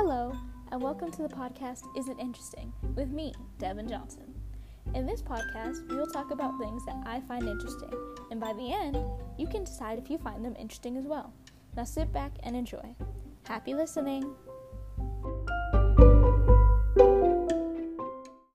Hello, and welcome to the podcast Is It Interesting with me, Devin Johnson. In this podcast, we will talk about things that I find interesting, and by the end, you can decide if you find them interesting as well. Now sit back and enjoy. Happy listening!